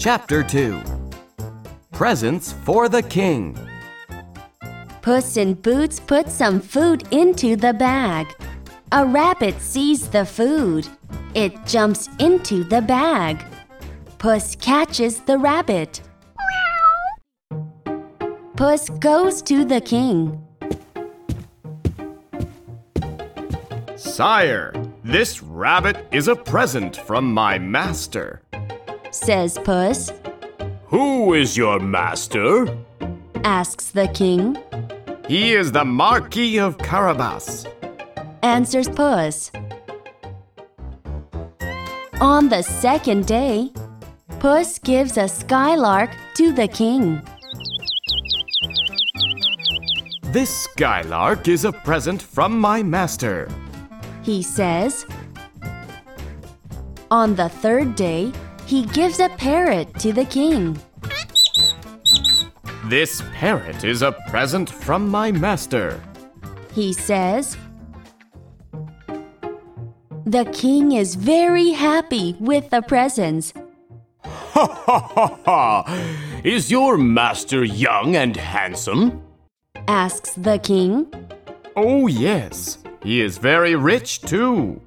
Chapter 2 Presents for the King. Puss in Boots put some food into the bag. A rabbit sees the food. It jumps into the bag. Puss catches the rabbit. Puss goes to the king. Sire, this rabbit is a present from my master. Says Puss. Who is your master? Asks the king. He is the Marquis of Carabas. Answers Puss. On the second day, Puss gives a skylark to the king. This skylark is a present from my master. He says. On the third day, he gives a parrot to the king. This parrot is a present from my master. He says. The king is very happy with the presents. Ha ha ha ha! Is your master young and handsome? Asks the king. Oh, yes. He is very rich too.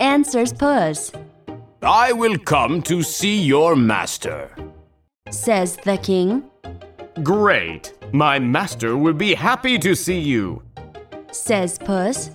Answers Puss. I will come to see your master. Says the king. Great. My master will be happy to see you. Says Puss.